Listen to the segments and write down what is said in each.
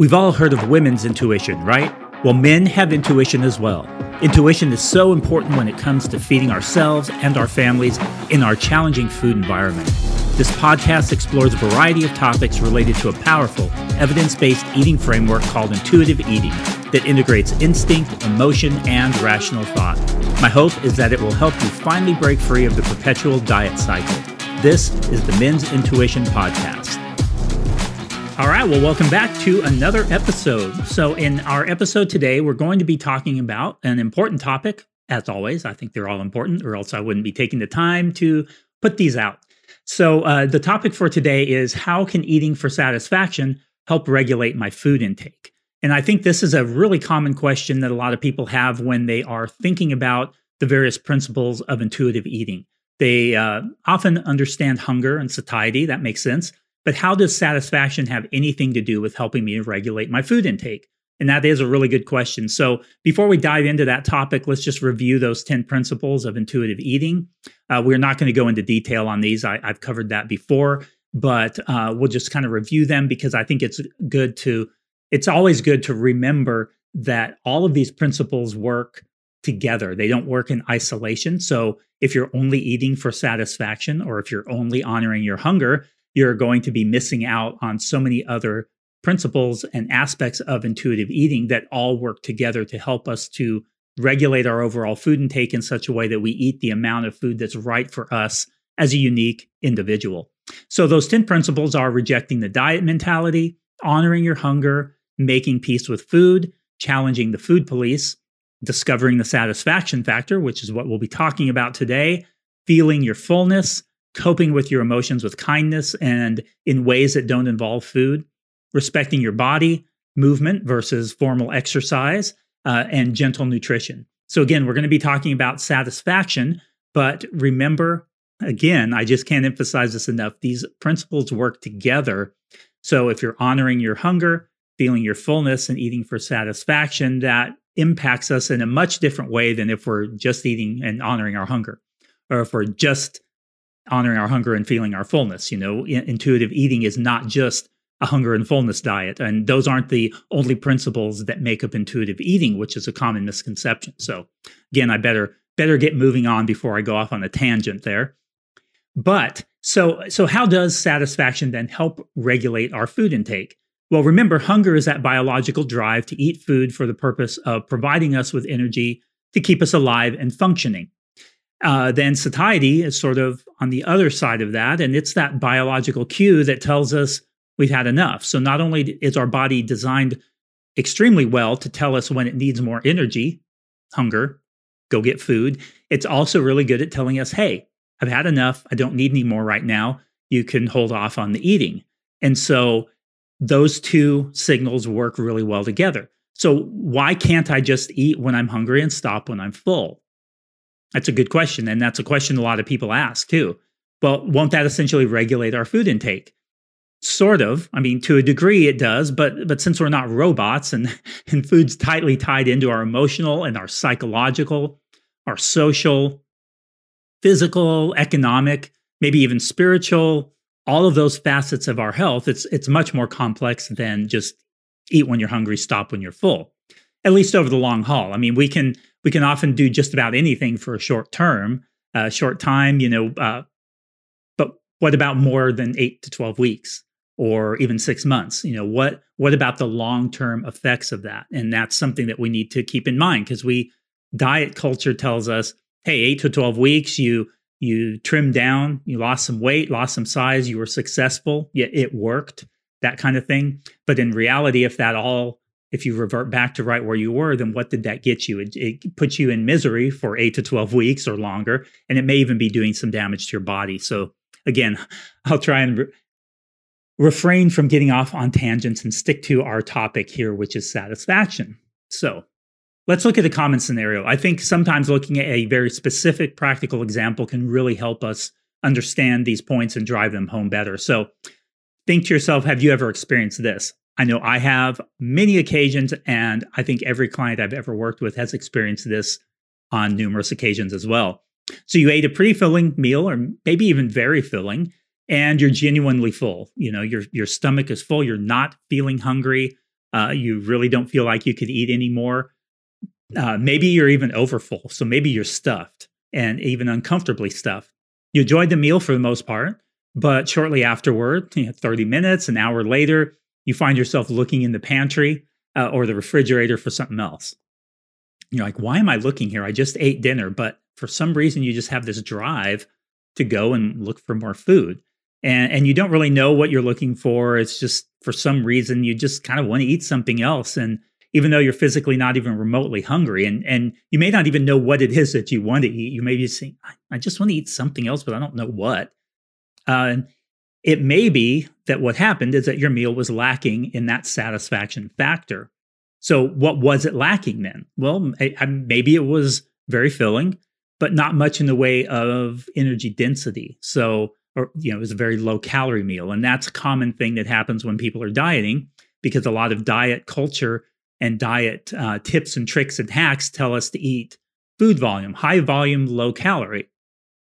We've all heard of women's intuition, right? Well, men have intuition as well. Intuition is so important when it comes to feeding ourselves and our families in our challenging food environment. This podcast explores a variety of topics related to a powerful, evidence based eating framework called intuitive eating that integrates instinct, emotion, and rational thought. My hope is that it will help you finally break free of the perpetual diet cycle. This is the Men's Intuition Podcast. All right, well, welcome back to another episode. So, in our episode today, we're going to be talking about an important topic. As always, I think they're all important, or else I wouldn't be taking the time to put these out. So, uh, the topic for today is how can eating for satisfaction help regulate my food intake? And I think this is a really common question that a lot of people have when they are thinking about the various principles of intuitive eating. They uh, often understand hunger and satiety, that makes sense. But how does satisfaction have anything to do with helping me regulate my food intake? And that is a really good question. So, before we dive into that topic, let's just review those 10 principles of intuitive eating. Uh, we're not going to go into detail on these, I, have covered that before, but uh, we'll just kind of review them because I think it's good to, it's always good to remember that all of these principles work together. They don't work in isolation. So, if you're only eating for satisfaction or if you're only honoring your hunger, you're going to be missing out on so many other principles and aspects of intuitive eating that all work together to help us to regulate our overall food intake in such a way that we eat the amount of food that's right for us as a unique individual. So, those 10 principles are rejecting the diet mentality, honoring your hunger, making peace with food, challenging the food police, discovering the satisfaction factor, which is what we'll be talking about today, feeling your fullness, coping with your emotions with kindness and in ways that don't involve food, respecting your body, movement versus formal exercise, uh, and gentle nutrition. So, again, we're going to be talking about satisfaction, but remember, again, I just can't emphasize this enough. These principles work together. So, if you're honoring your hunger, feeling your fullness, and eating for satisfaction, that impacts us in a much different way than if we're just eating and honoring our hunger, or if we're just honoring our hunger and feeling our fullness. You know, intuitive eating is not just a hunger and fullness diet. And those aren't the only principles that make up intuitive eating, which is a common misconception. So again, I better better get moving on before I go off on a tangent there. But so so how does satisfaction then help regulate our food intake? Well, remember, hunger is that biological drive to eat food for the purpose of providing us with energy to keep us alive and functioning. Uh, then satiety is sort of on the other side of that. And it's that biological cue that tells us we've had enough. So not only is our body designed extremely well to tell us when it needs more energy, hunger, go get food, it's also really good at telling us, hey, I've had enough. I don't need any more right now. You can hold off on the eating. And so those two signals work really well together. So why can't I just eat when I'm hungry and stop when I'm full? That's a good question. And that's a question a lot of people ask too. Well, won't that essentially regulate our food intake? Sort of. I mean, to a degree it does, but but since we're not robots and, and food's tightly tied into our emotional and our psychological, our social, physical, economic, maybe even spiritual, all of those facets of our health, it's it's much more complex than just eat when you're hungry, stop when you're full. At least over the long haul. I mean, we can we can often do just about anything for a short term, a uh, short time, you know. Uh, but what about more than eight to twelve weeks, or even six months? You know, what what about the long term effects of that? And that's something that we need to keep in mind because we diet culture tells us, hey, eight to twelve weeks, you you trimmed down, you lost some weight, lost some size, you were successful, yet it worked, that kind of thing. But in reality, if that all if you revert back to right where you were, then what did that get you? It, it, puts you in misery for eight to 12 weeks or longer, and it may even be doing some damage to your body. So, again, I'll try and re- refrain from getting off on tangents and stick to our topic here, which is satisfaction. So, let's look at a common scenario. I think sometimes looking at a very specific practical example can really help us understand these points and drive them home better. So, think to yourself have you ever experienced this? I know I have many occasions, and I think every client I've ever worked with has experienced this on numerous occasions as well. So you ate a pretty filling meal, or maybe even very filling, and you're genuinely full. You know, your your stomach is full. You're not feeling hungry. Uh, you really don't feel like you could eat anymore. Uh, maybe you're even overfull. So maybe you're stuffed and even uncomfortably stuffed. You enjoyed the meal for the most part, but shortly afterward, you know, 30 minutes, an hour later, you find yourself looking in the pantry uh, or the refrigerator for something else. You're like, why am I looking here? I just ate dinner, but for some reason, you just have this drive to go and look for more food. And, and you don't really know what you're looking for. It's just for some reason, you just kind of want to eat something else. And even though you're physically not even remotely hungry, and, and you may not even know what it is that you want to eat, you may be saying, I just want to eat something else, but I don't know what. Uh, it may be that what happened is that your meal was lacking in that satisfaction factor. So, what was it lacking then? Well, maybe it was very filling, but not much in the way of energy density. So, or, you know, it was a very low calorie meal. And that's a common thing that happens when people are dieting because a lot of diet culture and diet uh, tips and tricks and hacks tell us to eat food volume, high volume, low calorie.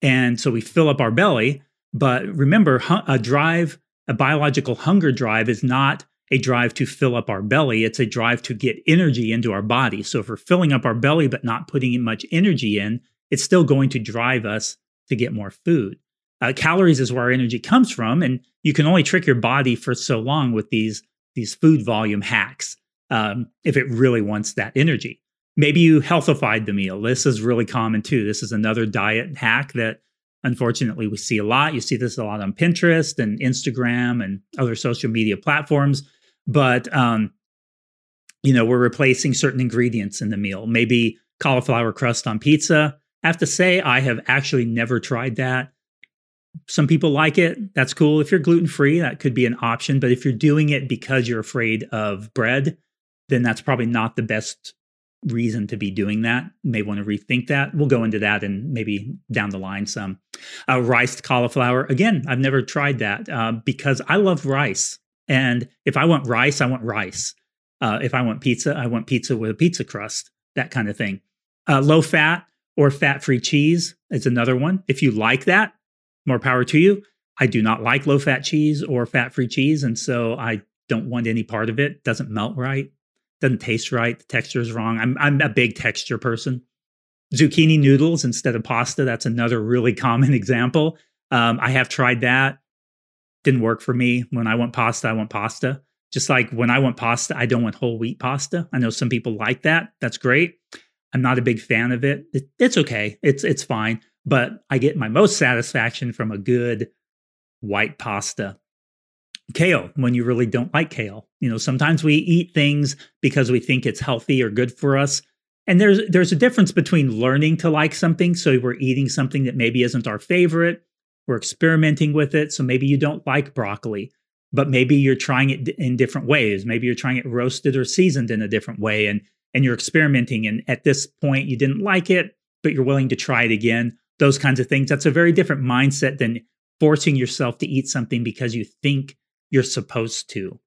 And so we fill up our belly but remember, a drive, a biological hunger drive, is not a drive to fill up our belly. It's a drive to get energy into our body. So if we're filling up our belly but not putting much energy in, it's still going to drive us to get more food. Uh, calories is where our energy comes from, and you can only trick your body for so long with these these food volume hacks um, if it really wants that energy. Maybe you healthified the meal. This is really common too. This is another diet hack that Unfortunately, we see a lot. You see this a lot on Pinterest and Instagram and other social media platforms. But um, you know, we're replacing certain ingredients in the meal. Maybe cauliflower crust on pizza. I have to say, I have actually never tried that. Some people like it. That's cool. If you're gluten free, that could be an option. But if you're doing it because you're afraid of bread, then that's probably not the best reason to be doing that. may want to rethink that. We'll go into that and maybe down the line some. Uh, cauliflower. Again, I've never tried that uh, because I love rice. And if I want rice, I want rice. Uh, if I want pizza, I want pizza with a pizza crust, that kind of thing. Uh, low fat or fat free cheese is another one. If you like that, more power to you. I do not like low fat cheese or fat free cheese. And so I don't want any part of it. Doesn't melt right doesn't taste right. The texture is wrong. I'm I'm a big texture person. Zucchini noodles instead of pasta. That's another really common example. Um, I have tried that. Didn't work for me. When I want pasta, I want pasta. Just like when I want pasta, I don't want whole wheat pasta. I know some people like that. That's great. I'm not a big fan of it. it it's okay. It's it's fine. But I get my most satisfaction from a good white pasta kale when you really don't like kale. You know, sometimes we eat things because we think it's healthy or good for us. And there's there's a difference between learning to like something, so we're eating something that maybe isn't our favorite, we're experimenting with it, so maybe you don't like broccoli, but maybe you're trying it in different ways. Maybe you're trying it roasted or seasoned in a different way and and you're experimenting and at this point you didn't like it, but you're willing to try it again. Those kinds of things. That's a very different mindset than forcing yourself to eat something because you think you're supposed to.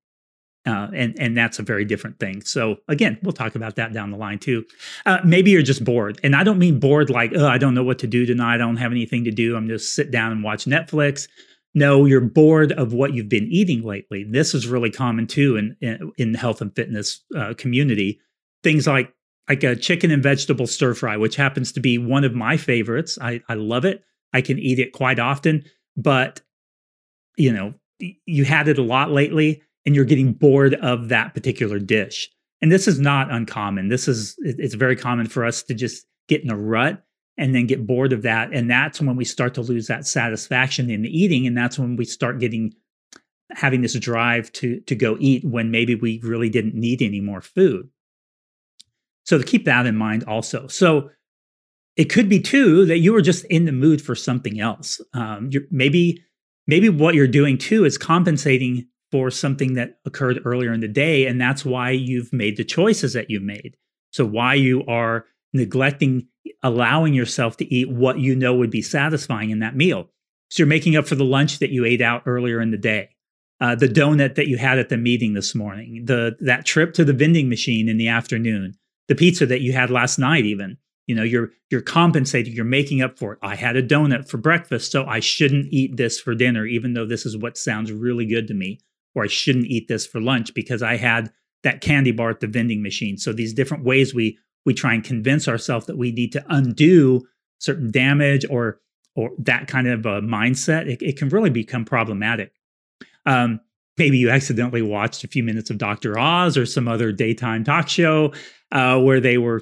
Uh, and and that's a very different thing. So again, we'll talk about that down the line too. Uh, maybe you're just bored, and I don't mean bored like oh I don't know what to do tonight. I don't have anything to do. I'm just sit down and watch Netflix. No, you're bored of what you've been eating lately. This is really common too in in, in the health and fitness uh, community. Things like like a chicken and vegetable stir fry, which happens to be one of my favorites. I I love it. I can eat it quite often, but you know you had it a lot lately and you're getting bored of that particular dish. And this is not uncommon. This is it's very common for us to just get in a rut and then get bored of that and that's when we start to lose that satisfaction in eating and that's when we start getting having this drive to to go eat when maybe we really didn't need any more food. So to keep that in mind also. So it could be too that you were just in the mood for something else. Um, maybe maybe what you're doing too is compensating for something that occurred earlier in the day. And that's why you've made the choices that you've made. So, why you are neglecting allowing yourself to eat what you know would be satisfying in that meal. So, you're making up for the lunch that you ate out earlier in the day. Uh, the donut that you had at the meeting this morning, the that trip to the vending machine in the afternoon, the pizza that you had last night, even you know you're you're compensating you're making up for it i had a donut for breakfast so i shouldn't eat this for dinner even though this is what sounds really good to me or i shouldn't eat this for lunch because i had that candy bar at the vending machine. So these different ways we we try and convince ourselves that we need to undo certain damage or or that kind of a mindset, it, it can really become problematic. Um, maybe you accidentally watched a few minutes of Dr. Oz or some other daytime talk show uh, where they were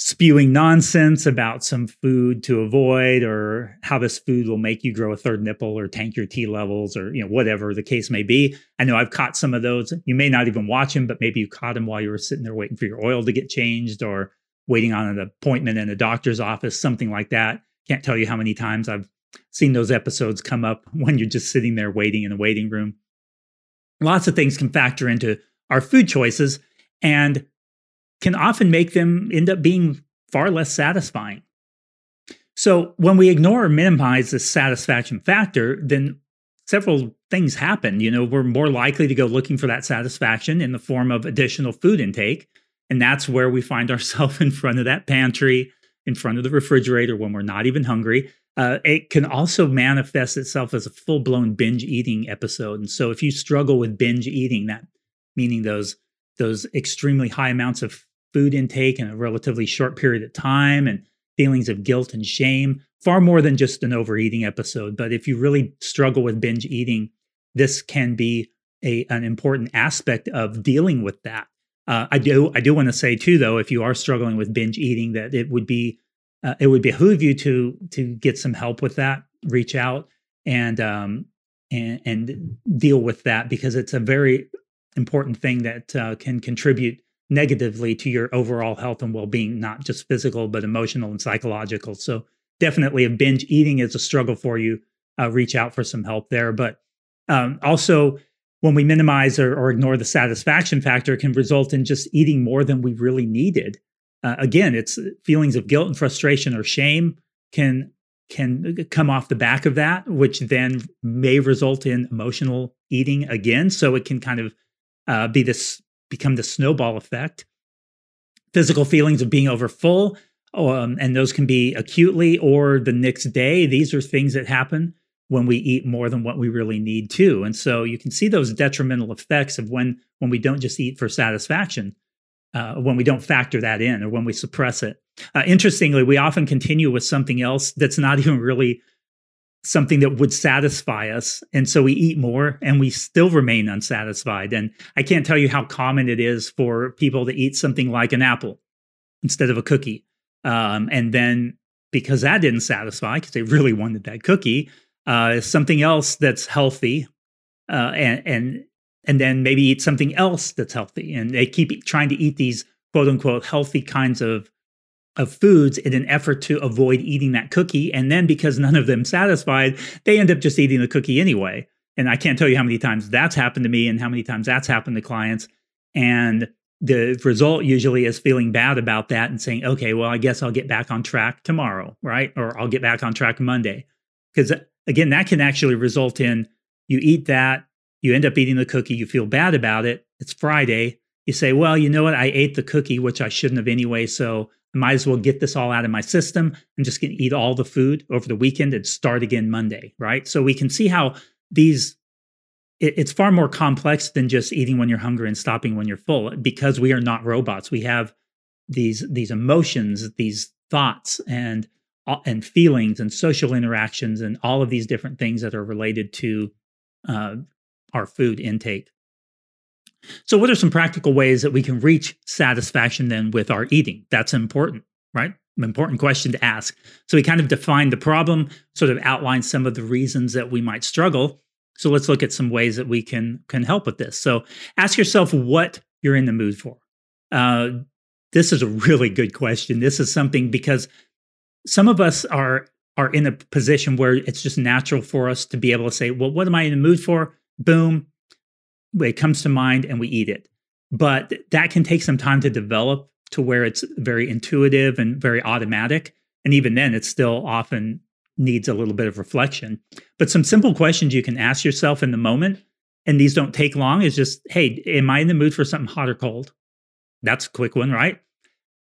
spewing nonsense about some food to avoid or how this food will make you grow a third nipple or tank your T levels or you know whatever the case may be. I know I've caught some of those. You may not even watch them, but maybe you caught them while you were sitting there waiting for your oil to get changed or waiting on an appointment in a doctor's office, something like that. Can't tell you how many times I've seen those episodes come up when you're just sitting there waiting in a waiting room. Lots of things can factor into our food choices. And can often make them end up being far less satisfying. So when we ignore or minimize this satisfaction factor, then several things happen. You know, we're more likely to go looking for that satisfaction in the form of additional food intake. And that's where we find ourselves in front of that pantry, in front of the refrigerator when we're not even hungry. Uh, it can also manifest itself as a full blown binge eating episode. And so if you struggle with binge eating, that meaning those those extremely high amounts of food intake in a relatively short period of time and feelings of guilt and shame, far more than just an overeating episode. But if you really struggle with binge eating, this can be a, an important aspect of dealing with that. Uh, I do I do want to say too, though, if you are struggling with binge eating, that it would be uh, it would behoove you to to get some help with that. Reach out and um, and and deal with that because it's a very important thing that uh, can contribute negatively to your overall health and well-being not just physical but emotional and psychological. So definitely if binge eating is a struggle for you. Uh, reach out for some help there. But um, also when we minimize or, or, ignore the satisfaction factor can result in just eating more than we really needed. Uh, again it's feelings of guilt and frustration or shame can can come off the back of that which then may result in emotional eating again. So it can kind of uh, be this become the snowball effect. Physical feelings of being overfull, um, and those can be acutely or the next day. These are things that happen when we eat more than what we really need to. And so you can see those detrimental effects of when when we don't just eat for satisfaction, uh, when we don't factor that in, or when we suppress it. Uh, interestingly, we often continue with something else that's not even really something that would satisfy us. And so we eat more and we still remain unsatisfied. And I can't tell you how common it is for people to eat something like an apple instead of a cookie. Um, and then because that didn't satisfy, because they really wanted that cookie, uh, something else that's healthy, uh, and and and then maybe eat something else that's healthy. And they keep trying to eat these quote unquote healthy kinds of of foods in an effort to avoid eating that cookie. And then because none of them satisfied, they end up just eating the cookie anyway. And I can't tell you how many times that's happened to me and how many times that's happened to clients. And the result usually is feeling bad about that and saying, okay, well, I guess I'll get back on track tomorrow, right? Or I'll get back on track Monday. Because uh, again, that can actually result in you eat that, you end up eating the cookie, you feel bad about it. It's Friday. You say, well, you know what? I ate the cookie, which I shouldn't have anyway. So I might as well get this all out of my system. I'm just going to eat all the food over the weekend and start again Monday, right? So we can see how these it, it's far more complex than just eating when you're hungry and stopping when you're full because we are not robots. We have these these emotions, these thoughts and uh, and feelings and social interactions and all of these different things that are related to uh, our food intake. So, what are some practical ways that we can reach satisfaction then with our eating? That's important, right? An important question to ask. So, we kind of define the problem, sort of outline some of the reasons that we might struggle. So, let's look at some ways that we can can help with this. So, ask yourself what you're in the mood for. Uh, this is a really good question. This is something because some of us are are in a position where it's just natural for us to be able to say, "Well, what am I in the mood for?" Boom, it comes to mind and we eat it. But that can take some time to develop to where it's very intuitive and very automatic. And even then, it still often needs a little bit of reflection. But some simple questions you can ask yourself in the moment, and these don't take long, is just, hey, am I in the mood for something hot or cold? That's a quick one, right?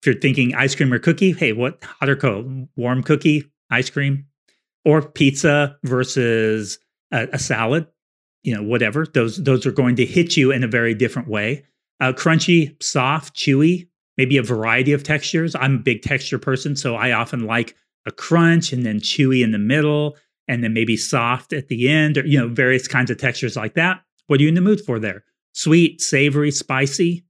If you're thinking ice cream or cookie, hey, what hot or cold? Warm cookie, ice cream, or pizza versus a, a salad? You know whatever those those are going to hit you in a very different way Uh, crunchy, soft, chewy, maybe a variety of textures. I'm a big texture person, so I often like a crunch and then chewy in the middle and then maybe soft at the end or, you know, various kinds of textures like that. What are you in the mood for there? Sweet, savory, spicy,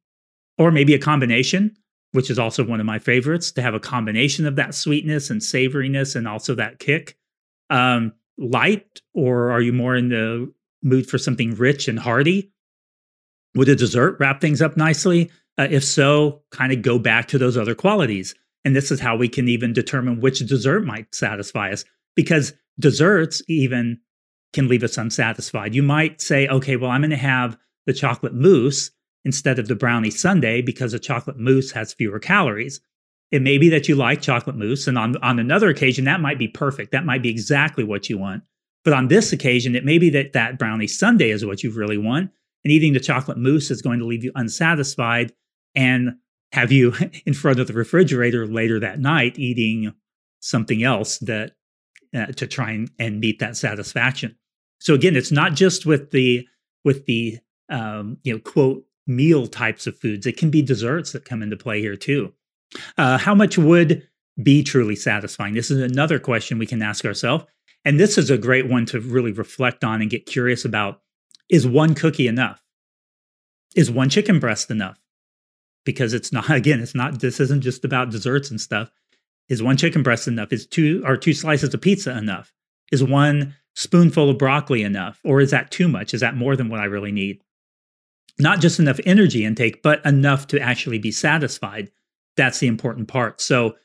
or maybe a combination, which is also one of my favorites to have a combination of that sweetness and savoriness and also that kick. Um, light, or are you more in the mood for something rich and hearty? Would a dessert wrap things up nicely? Uh, if so, kind of go back to those other qualities. And this is how we can even determine which dessert might satisfy us because desserts even can leave us unsatisfied. You might say, okay, well, I'm going to have the chocolate mousse instead of the brownie sundae because the chocolate mousse has fewer calories. It may be that you like chocolate mousse, and on, on another occasion, that might be perfect. That might be exactly what you want. But on this occasion, it may be that that brownie sundae is what you really want, and eating the chocolate mousse is going to leave you unsatisfied and have you in front of the refrigerator later that night eating something else that uh, to try and, and meet that satisfaction. So again, it's not just with the with the um, you know quote meal types of foods. It can be desserts that come into play here too. Uh, how much would be truly satisfying? This is another question we can ask ourselves. And this is a great one to really reflect on and get curious about. Is one cookie enough? Is one chicken breast enough? Because it's not, again, it's not, this isn't just about desserts and stuff. Is one chicken breast enough? Is two or two slices of pizza enough? Is one spoonful of broccoli enough? Or is that too much? Is that more than what I really need? not just enough energy intake, but enough to actually be satisfied. That's the important part. So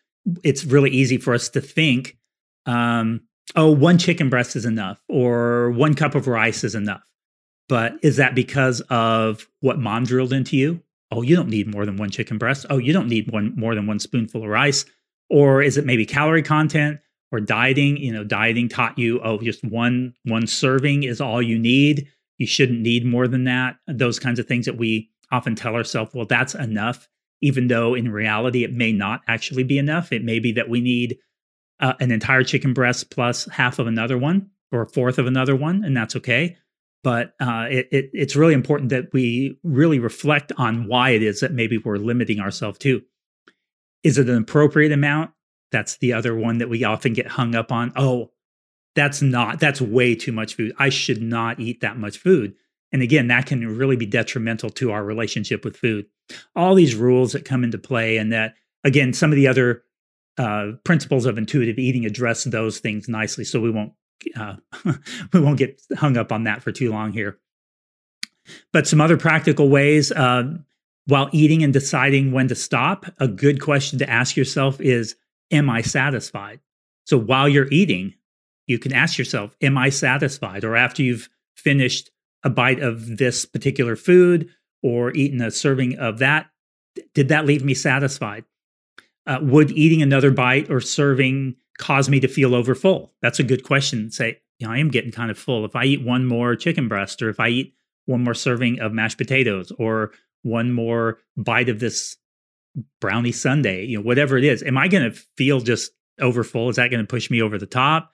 it's really easy for us to think, um, oh, one chicken breast is enough, or one cup of rice is enough. But is that because of what mom drilled into you? Oh, you don't need more than one chicken breast. Oh, you don't need one more than one spoonful of rice. Or is it maybe calorie content or dieting? You know, dieting taught you, oh, just one one serving is all you need you shouldn't need more than that. Those kinds of things that we often tell ourselves, well, that's enough, even though in reality it may not actually be enough. It may be that we need uh, an entire chicken breast plus half of another one or a fourth of another one, and that's okay. But uh, it, it, it's really important that we really reflect on why it is that maybe we're limiting ourselves to. Is it an appropriate amount? That's the other one that we often get hung up on. Oh, that's not that's way too much food i should not eat that much food and again that can really be detrimental to our relationship with food all these rules that come into play and that again some of the other uh, principles of intuitive eating address those things nicely so we won't uh, we won't get hung up on that for too long here but some other practical ways uh, while eating and deciding when to stop a good question to ask yourself is am i satisfied so while you're eating you can ask yourself, Am I satisfied? Or after you've finished a bite of this particular food or eaten a serving of that, did that leave me satisfied? Uh, would eating another bite or serving cause me to feel overfull? That's a good question. Say, you know, I am getting kind of full. If I eat one more chicken breast or if I eat one more serving of mashed potatoes or one more bite of this brownie sundae, you know, whatever it is, am I going to feel just overfull? Is that going to push me over the top?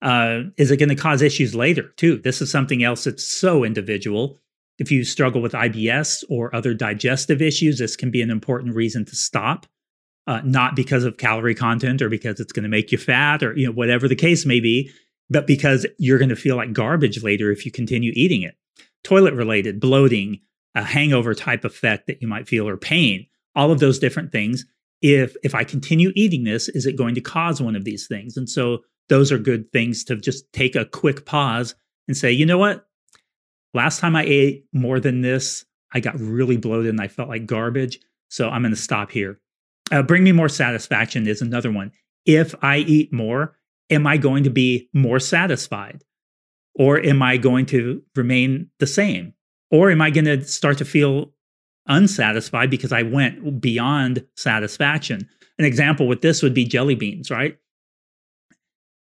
Uh, is it going to cause issues later too? This is something else that's so individual. If you struggle with IBS or other digestive issues, this can be an important reason to stop. Uh, not because of calorie content or because it's going to make you fat or you know whatever the case may be, but because you're going to feel like garbage later if you continue eating it. Toilet related, bloating, a hangover type effect that you might feel or pain, all of those different things. If if I continue eating this, is it going to cause one of these things? And so those are good things to just take a quick pause and say, you know what? Last time I ate more than this, I got really bloated and I felt like garbage. So I'm going to stop here. Uh, bring me more satisfaction is another one. If I eat more, am I going to be more satisfied? Or am I going to remain the same? Or am I going to start to feel unsatisfied because I went beyond satisfaction? An example with this would be jelly beans, right?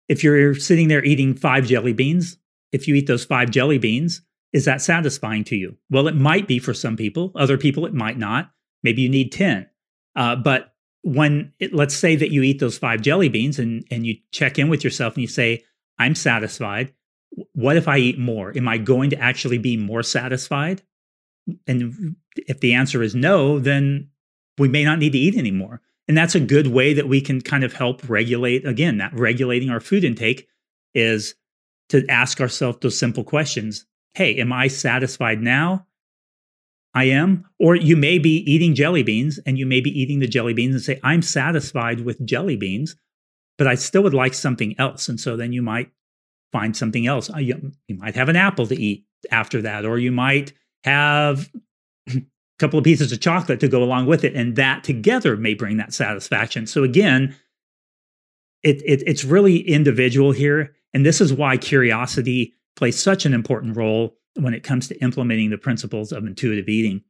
If you're sitting there eating five jelly beans, if you eat those five jelly beans, is that satisfying to you? Well, it might be for some people. Other people, it might not. Maybe you need 10. Uh, but when, it, let's say that you eat those five jelly beans and, and you check in with yourself and you say, I'm satisfied. What if I eat more? Am I going to actually be more satisfied? and if the answer is no, then we may not need to eat anymore. And that's a good way that we can kind of help regulate again, that regulating our food intake is to ask ourselves those simple questions. Hey, am I satisfied now? I am. Or you may be eating jelly beans and you may be eating the jelly beans and say, I'm satisfied with jelly beans, but I still would like something else. And so then you might find something else. Uh, you, you might have an apple to eat after that, or you might have a couple of pieces of chocolate to go along with it. And that together may bring that satisfaction. So again, it, it it's really individual here. And this is why curiosity plays such an important role when it comes to implementing the principles of intuitive eating.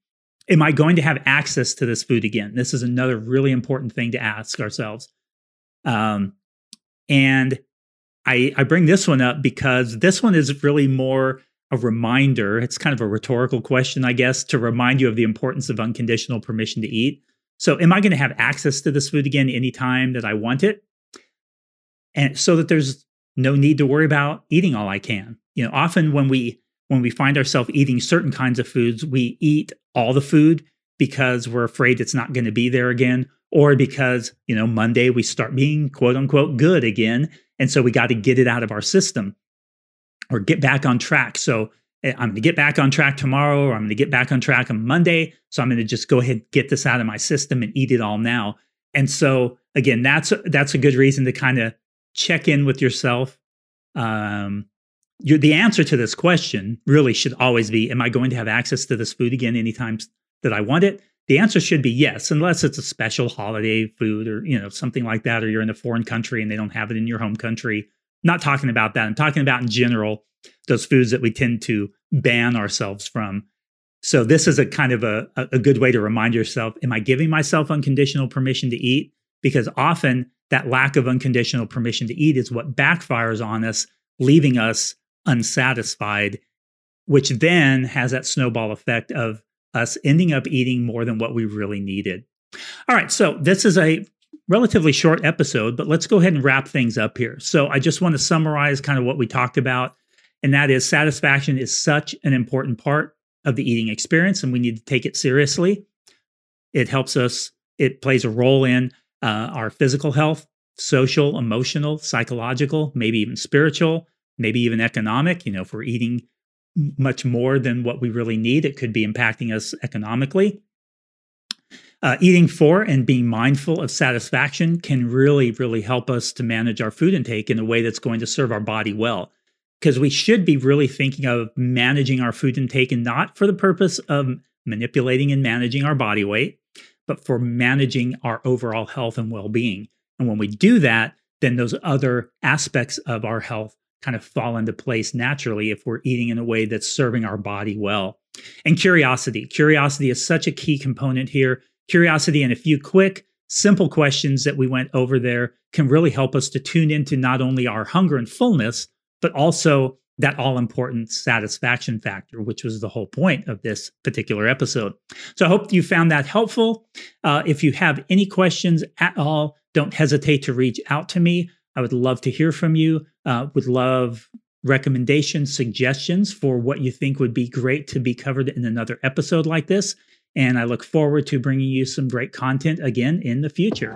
Am I going to have access to this food again? This is another really important thing to ask ourselves. Um, and I, I bring this one up because this one is really more a reminder. It's kind of a rhetorical question, I guess, to remind you of the importance of unconditional permission to eat. So, am I going to have access to this food again anytime that I want it? And so that there's no need to worry about eating all I can. You know, often when we when we find ourselves eating certain kinds of foods, we eat all the food because we're afraid it's not going to be there again, or because, you know, Monday we start being quote unquote good again. And so we got to get it out of our system or get back on track. So eh, I'm going to get back on track tomorrow, or I'm going to get back on track on Monday. So I'm going to just go ahead and get this out of my system and eat it all now. And so again, that's that's a good reason to kind of check in with yourself. Um, the answer to this question really should always be Am I going to have access to this food again anytime that I want it? The answer should be yes, unless it's a special holiday food or you know something like that, or you're in a foreign country and they don't have it in your home country. Not talking about that. I'm talking about in general those foods that we tend to ban ourselves from. So this is a kind of a, a good way to remind yourself: Am I giving myself unconditional permission to eat? Because often that lack of unconditional permission to eat is what backfires on us, leaving us unsatisfied, which then has that snowball effect of us ending up eating more than what we really needed. All right, so this is a relatively short episode, but let's go ahead and wrap things up here. So I just want to summarize kind of what we talked about, and that is satisfaction is such an important part of the eating experience, and we need to take it seriously. It helps us, it plays a role in uh, our physical health, social, emotional, psychological, maybe even spiritual, maybe even economic. You know, if we're eating much more than what we really need, it could be impacting us economically. Uh, eating for and being mindful of satisfaction can really, really help us to manage our food intake in a way that's going to serve our body well. Because we should be really thinking of managing our food intake and not for the purpose of manipulating and managing our body weight, but for managing our overall health and well being. And when we do that, then those other aspects of our health kind of fall into place naturally if we're eating in a way that's serving our body well. And curiosity. Curiosity is such a key component here. Curiosity and a few quick, simple questions that we went over there can really help us to tune into not only our hunger and fullness, but also that all important satisfaction factor, which was the whole point of this particular episode. So I hope you found that helpful. Uh, if you have any questions at all, don't hesitate to reach out to me. I would love to hear from you. Uh, would love recommendations, suggestions for what you think would be great to be covered in another episode like this. And I look forward to bringing you some great content again in the future.